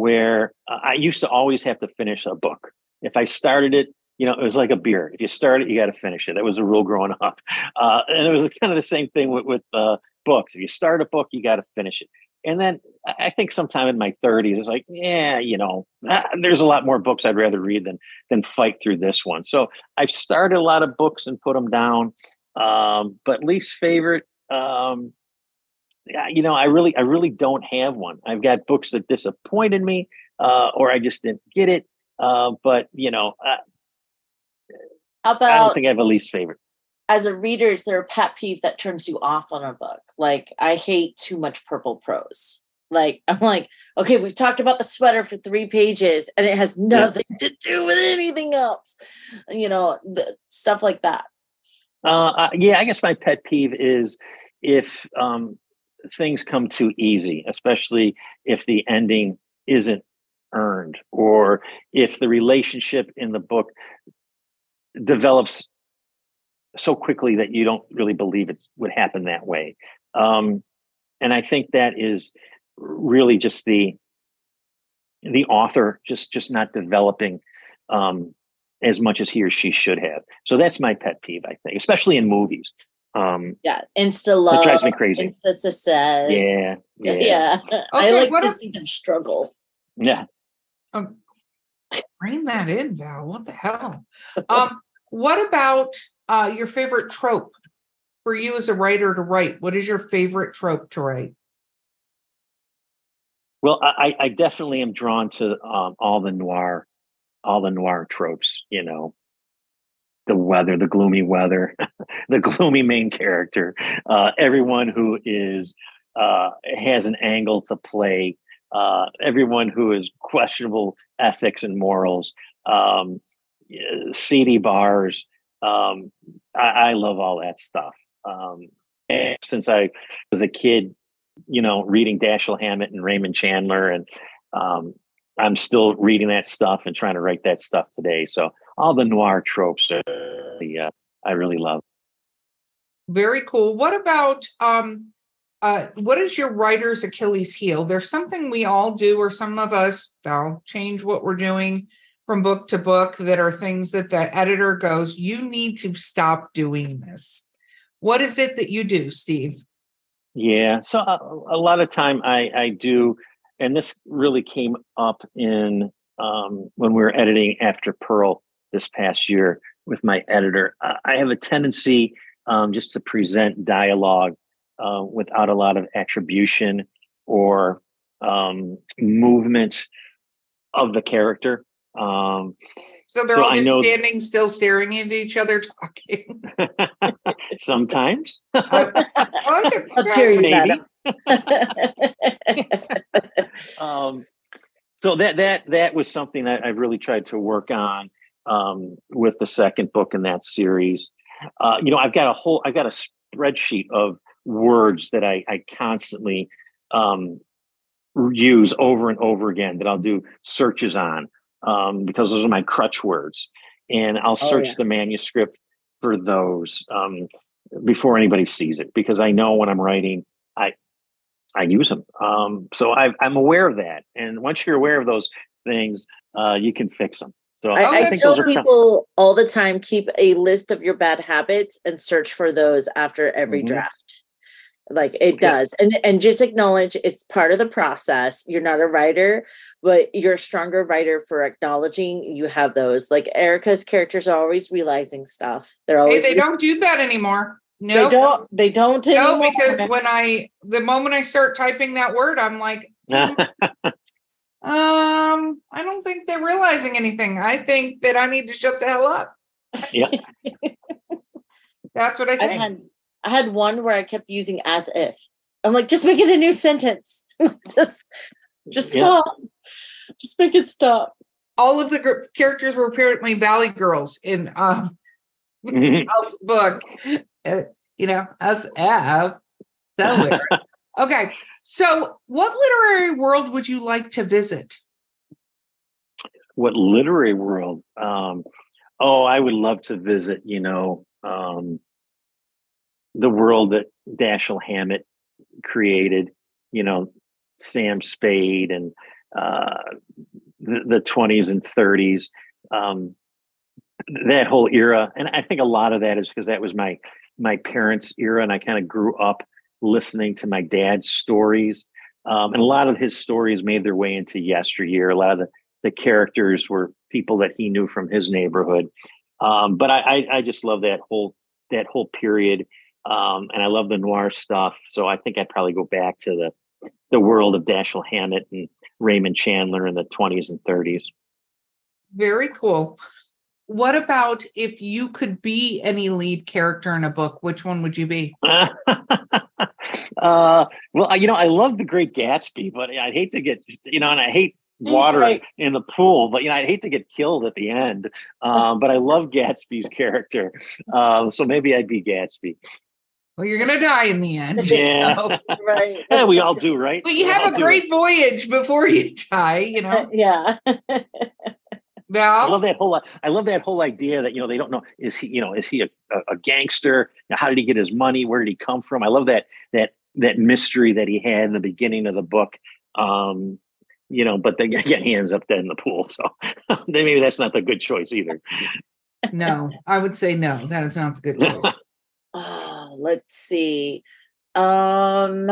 where I used to always have to finish a book. If I started it, you know, it was like a beer. If you start it, you got to finish it. That was a rule growing up. Uh, and it was kind of the same thing with, with uh, books. If you start a book, you got to finish it. And then I think sometime in my 30s, it's like, yeah, you know, ah, there's a lot more books I'd rather read than than fight through this one. So I've started a lot of books and put them down. Um, but least favorite, um, you know, I really, I really don't have one. I've got books that disappointed me, uh, or I just didn't get it. Uh, but you know, uh, How about, I don't think I have a least favorite. As a reader, is there a pet peeve that turns you off on a book? Like, I hate too much purple prose. Like, I'm like, okay, we've talked about the sweater for three pages and it has nothing yeah. to do with anything else. You know, the, stuff like that. Uh, yeah, I guess my pet peeve is if um, things come too easy, especially if the ending isn't earned or if the relationship in the book develops so quickly that you don't really believe it would happen that way. Um, and I think that is really just the the author just just not developing um, as much as he or she should have. So that's my pet peeve, I think, especially in movies. Um, yeah, insta love drives me crazy. Insta success. Yeah, yeah. yeah. Okay, I like to if, see them struggle. Yeah. Um, bring that in, Val. What the hell? Um, what about uh, your favorite trope for you as a writer to write? What is your favorite trope to write? Well, I, I definitely am drawn to um, all the noir, all the noir tropes. You know, the weather, the gloomy weather, the gloomy main character, uh, everyone who is uh, has an angle to play, uh, everyone who is questionable ethics and morals, um, seedy bars. Um, I, I, love all that stuff. Um, since I was a kid, you know, reading Dashiell Hammett and Raymond Chandler, and um, I'm still reading that stuff and trying to write that stuff today. So all the noir tropes are the uh, I really love. Very cool. What about um uh what is your writer's Achilles heel? There's something we all do, or some of us, Val, change what we're doing from book to book that are things that the editor goes, you need to stop doing this. What is it that you do, Steve? Yeah, so a, uh, a lot of time I I do, and this really came up in um, when we were editing after Pearl this past year with my editor. I have a tendency um, just to present dialogue uh, without a lot of attribution or um, movement of the character. Um, so they're so all just know, standing still, staring at each other, talking. Sometimes. Maybe. um, so that that that was something that I really tried to work on um, with the second book in that series. Uh, you know, I've got a whole, I've got a spreadsheet of words that I, I constantly um, use over and over again that I'll do searches on um, because those are my crutch words. And I'll oh, search oh, yeah. the manuscript for those um, before anybody sees it because I know when I'm writing, I I use them. Um, so I, am aware of that. And once you're aware of those things, uh, you can fix them. So I, I, I think tell people all the time keep a list of your bad habits and search for those after every mm-hmm. draft. Like it does. And and just acknowledge it's part of the process. You're not a writer, but you're a stronger writer for acknowledging you have those. Like Erika's characters are always realizing stuff. They're always hey, they re- don't do that anymore. No, nope. they don't. They don't. No, anymore. because when I the moment I start typing that word, I'm like, mm, Um, I don't think they're realizing anything. I think that I need to shut the hell up. Yeah. That's what I think. I had, I had one where I kept using as if. I'm like, just make it a new sentence. just just yeah. stop. Just make it stop. All of the gr- characters were apparently Valley Girls in um mm-hmm. book. Uh, you know, as F. So Okay. So, what literary world would you like to visit? What literary world? Um, oh, I would love to visit, you know, um, the world that Dashiell Hammett created, you know, Sam Spade and uh, the, the 20s and 30s. Um, that whole era. And I think a lot of that is because that was my my parents' era, and I kind of grew up listening to my dad's stories. Um, and a lot of his stories made their way into yesteryear. A lot of the, the characters were people that he knew from his neighborhood. Um, but I, I, I, just love that whole that whole period, um, and I love the noir stuff. So I think I'd probably go back to the the world of Dashiell Hammett and Raymond Chandler in the 20s and 30s. Very cool. What about if you could be any lead character in a book? Which one would you be? uh, well, you know, I love The Great Gatsby, but I'd hate to get, you know, and I hate water right. in the pool, but you know, I'd hate to get killed at the end. Um, but I love Gatsby's character, um, so maybe I'd be Gatsby. Well, you're gonna die in the end. Yeah, so. right. yeah, we all do, right? But you we have a great voyage before you die. You know. yeah. Val? I love that whole. I love that whole idea that you know they don't know is he you know is he a, a, gangster? how did he get his money? Where did he come from? I love that that that mystery that he had in the beginning of the book. Um, you know, but then again, he ends up dead in the pool. So maybe that's not the good choice either. No, I would say no. That is not the good choice. oh, let's see. Um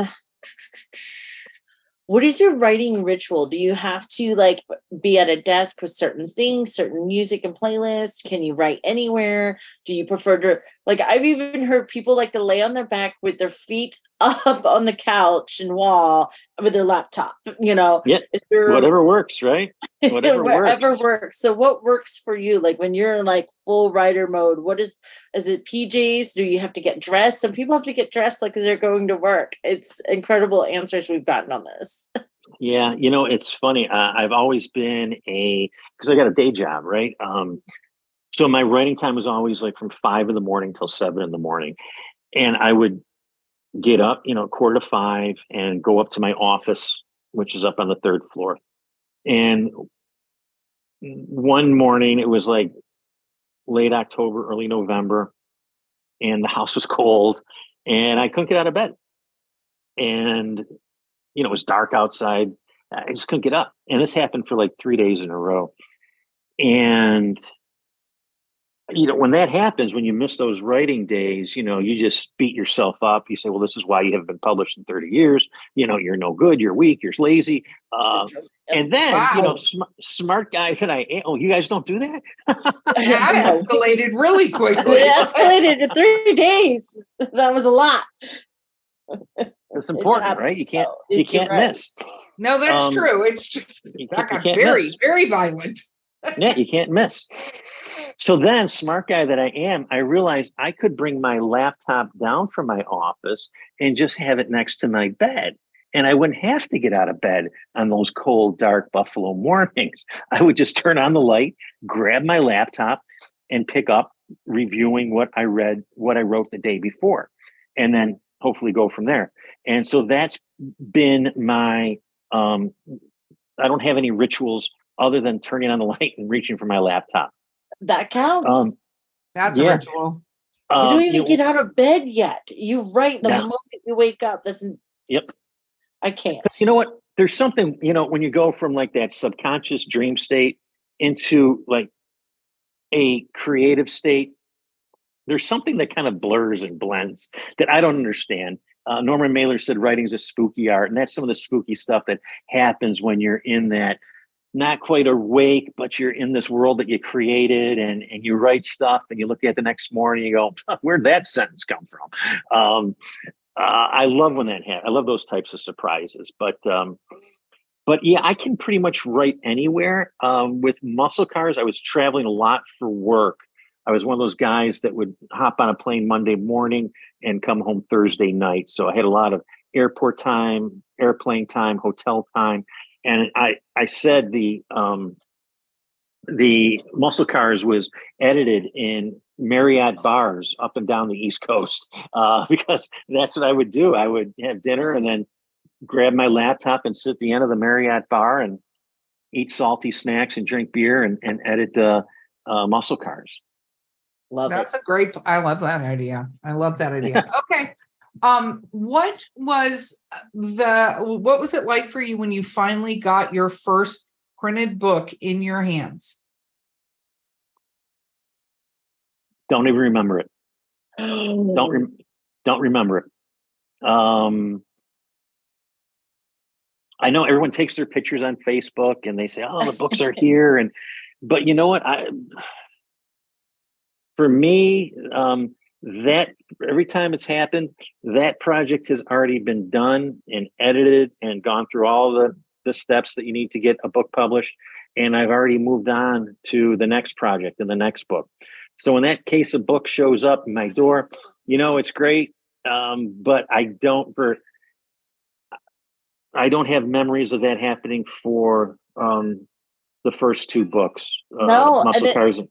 what is your writing ritual do you have to like be at a desk with certain things certain music and playlists can you write anywhere do you prefer to like i've even heard people like to lay on their back with their feet up on the couch and wall with their laptop you know? Yeah. There, whatever works right? Whatever wherever works. works. So what works for you? Like when you're in like full writer mode what is is it pjs do you have to get dressed? Some people have to get dressed like they're going to work. It's incredible answers we've gotten on this. Yeah you know it's funny uh, i've always been a because i got a day job right? Um so my writing time was always like from five in the morning till seven in the morning. And i would get up, you know, quarter to five and go up to my office, which is up on the third floor. And one morning, it was like late October, early November, and the house was cold and I couldn't get out of bed. And, you know, it was dark outside. I just couldn't get up. And this happened for like three days in a row. And you know when that happens when you miss those writing days you know you just beat yourself up. You say well this is why you haven't been published in 30 years. You know you're no good. You're weak. You're lazy. Uh, and then wow. you know sm- smart guy that i am oh you guys don't do that? That escalated really quickly. It escalated in three days. That was a lot. It's important right? You can't you can't right. miss. No that's um, true. It's just that got very miss. very violent yeah you can't miss so then, smart guy that I am, I realized I could bring my laptop down from my office and just have it next to my bed. And I wouldn't have to get out of bed on those cold, dark Buffalo mornings. I would just turn on the light, grab my laptop, and pick up reviewing what I read, what I wrote the day before, and then hopefully go from there. And so that's been my, um, I don't have any rituals other than turning on the light and reaching for my laptop. That counts. Um, That's yeah. a ritual. you don't even you, get out of bed yet. You write the no. moment you wake up. That's yep. I can't. You know what? There's something, you know, when you go from like that subconscious dream state into like a creative state, there's something that kind of blurs and blends that I don't understand. Uh, Norman Mailer said writing is a spooky art, and that's some of the spooky stuff that happens when you're in that not quite awake, but you're in this world that you created and, and you write stuff and you look at the next morning, you go, where'd that sentence come from? Um, uh, I love when that happens. I love those types of surprises. But um, but yeah, I can pretty much write anywhere. Um, with muscle cars, I was traveling a lot for work. I was one of those guys that would hop on a plane Monday morning and come home Thursday night. So I had a lot of airport time, airplane time, hotel time and I I said the um, the muscle cars was edited in Marriott bars up and down the East Coast uh, because that's what I would do. I would have dinner and then grab my laptop and sit at the end of the Marriott bar and eat salty snacks and drink beer and, and edit uh, uh, muscle cars. Love That's it. a great. I love that idea. I love that idea. okay. Um, what was the what was it like for you when you finally got your first printed book in your hands? Don't even remember it. Don't rem- don't remember it. Um, I know everyone takes their pictures on Facebook and they say, "Oh, the books are here," and but you know what? I for me, um, that every time it's happened, that project has already been done and edited and gone through all the the steps that you need to get a book published, and I've already moved on to the next project and the next book. So when that case of book shows up in my door, you know it's great, um, but I don't for I don't have memories of that happening for um, the first two books. Uh, No, Muscle Cars. and-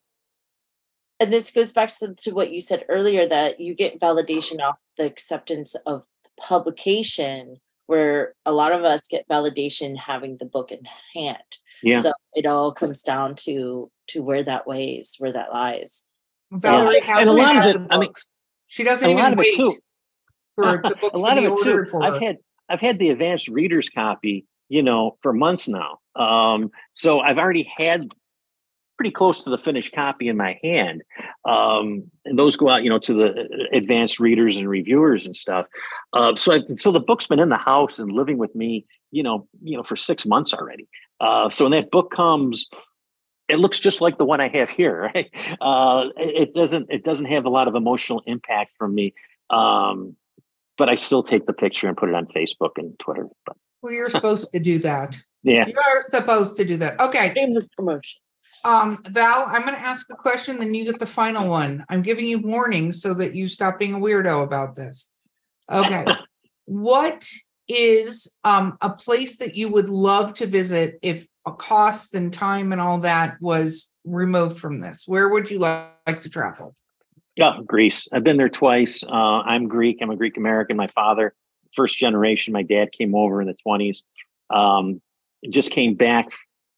and this goes back to, to what you said earlier that you get validation off the acceptance of the publication where a lot of us get validation having the book in hand Yeah. so it all comes down to to where that weighs where that lies Valerie and a lot of it- I mean, she doesn't a even lot of it wait too. for the books a lot to of it too. ordered for I've had I've had the advanced reader's copy, you know, for months now. Um, so I've already had pretty close to the finished copy in my hand. Um, and those go out, you know, to the advanced readers and reviewers and stuff. Uh, so I, so the book's been in the house and living with me, you know, you know, for six months already. Uh, so when that book comes, it looks just like the one I have here. Right? Uh, it it doesn't. It doesn't have a lot of emotional impact from me. Um, but I still take the picture and put it on Facebook and Twitter. But well, you're supposed to do that. yeah, You are supposed to do that. Okay. shameless promotion Um, Val, I'm going to ask a question, then you get the final one. I'm giving you warning so that you stop being a weirdo about this. Okay. what is um a place that you would love to visit if a cost and time and all that was removed from this? Where would you like to travel? yeah, Greece. I've been there twice. Uh, I'm Greek. I'm a Greek American. My father, first generation. My dad came over in the 20s. Um, just came back.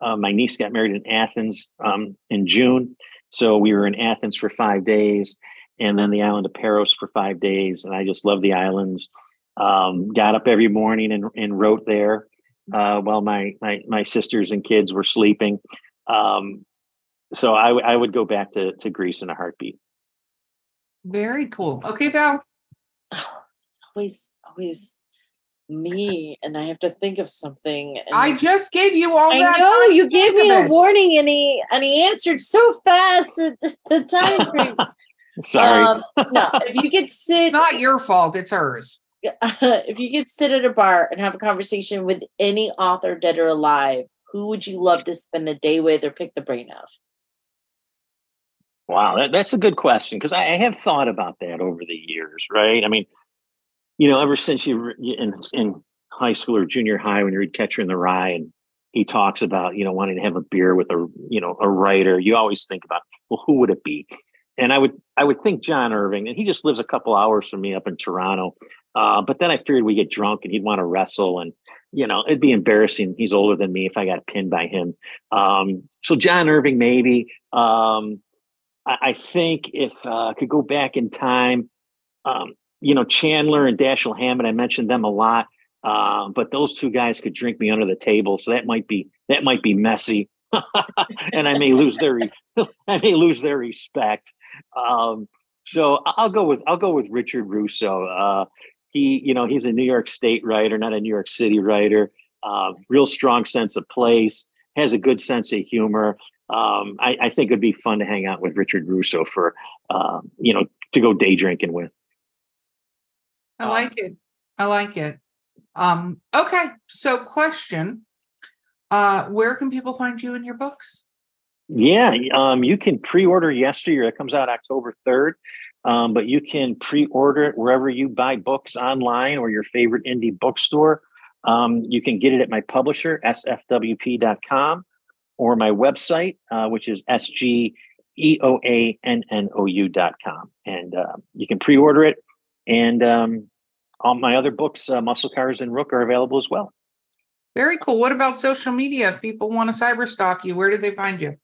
Uh, my niece got married in Athens um, in June, so we were in Athens for five days, and then the island of Paros for five days. And I just love the islands. Um, got up every morning and, and wrote there uh, while my, my my sisters and kids were sleeping. Um, so I, w- I would go back to to Greece in a heartbeat. Very cool. Okay, Val. oh, always always me and i have to think of something and I just gave you all I that. know you gave me a it. warning and he and he answered so fast at the, the time frame. Sorry. Um, no, if you could sit It's not your fault, it's hers. if you could sit at a bar and have a conversation with any author dead or alive, who would you love to spend the day with or pick the brain of? Wow, that, that's a good question because I, I have thought about that over the years, right? I mean, you know, ever since you were in in high school or junior high when you read Catcher in the Rye and he talks about you know wanting to have a beer with a you know a writer, you always think about well, who would it be? And I would I would think John Irving, and he just lives a couple hours from me up in Toronto. Uh, but then I figured we get drunk and he'd want to wrestle, and you know it'd be embarrassing. He's older than me if I got pinned by him. Um, so John Irving maybe. Um, I, think if uh, I could go back in time, um, you know, Chandler and Dashiell Hammond, I mentioned them a lot, uh, but those two guys could drink me under the table, so that might be that might be messy, and I may lose their I may lose their respect. Um, so I'll go with I'll go with Richard Russo. Uh, he, you know, he's a New York State writer, not a New York City writer. Uh, real strong sense of place, has a good sense of humor um, I, I think it'd be fun to hang out with Richard Russo for, uh, you know, to go day drinking with. I Um, like it. I like it. Um, okay, so question. Uh, where can people find you in your books? Yeah, um, you can pre-order yesteryear. It comes out October third, um, but you can pre-order it wherever you buy books online or your favorite indie bookstore. Um, you can get it at my publisher sfwp.com or my website, uh, which is E O A N N O U dot com. And uh, you can pre order it. And um, all my other books, uh, Muscle Cars and Rook, are available as well. Very cool. What about social media? If people want to cyber stalk you, where do they find you?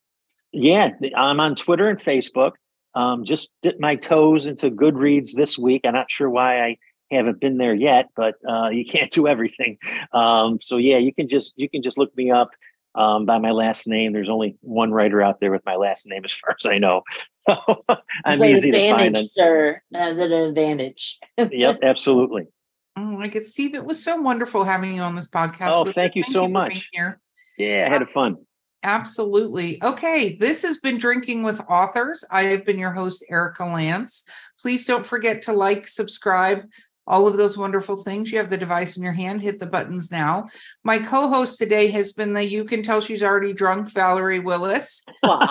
Yeah, I'm on Twitter and Facebook. Um, just dipped my toes into Goodreads this week. I'm not sure why I haven't been there yet, but uh, you can't do everything. Um, so yeah, you can just you can just look me up um, by my last name. There's only one writer out there with my last name, as far as I know. So I'm It's easy to find. advantage, sir. Has an advantage. Yep, absolutely. Oh, I get Steve. It was so wonderful having you on this podcast. Oh, with thank us. you so for much. Here. Yeah, I had a fun. Absolutely. Okay, this has been Drinking with Authors. I have been your host, Erika Lance. Please don't forget to like, subscribe, all of those wonderful things. You have the device in your hand, hit the buttons now. My co host today has been the you can tell she's already drunk, Valerie Willis. Wow.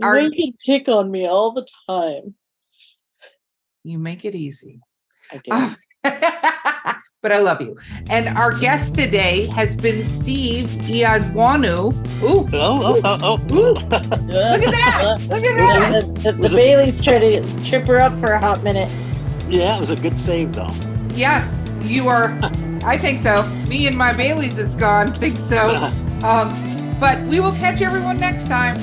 You Are- make it pick on me all the time. You make it easy. I do. Ah. but I love you. And our guest today has been Steve Eoannou. Ooh, Oh, oh, oh, oh. ooh, look at that. Look at that. The, the, the Bailey's tried to trip her up for a hot minute. Yeah, it was a good save though. Yes, you are. I think so. Me and my Bailey's, it's gone. Think so. Um, but we will catch everyone next time.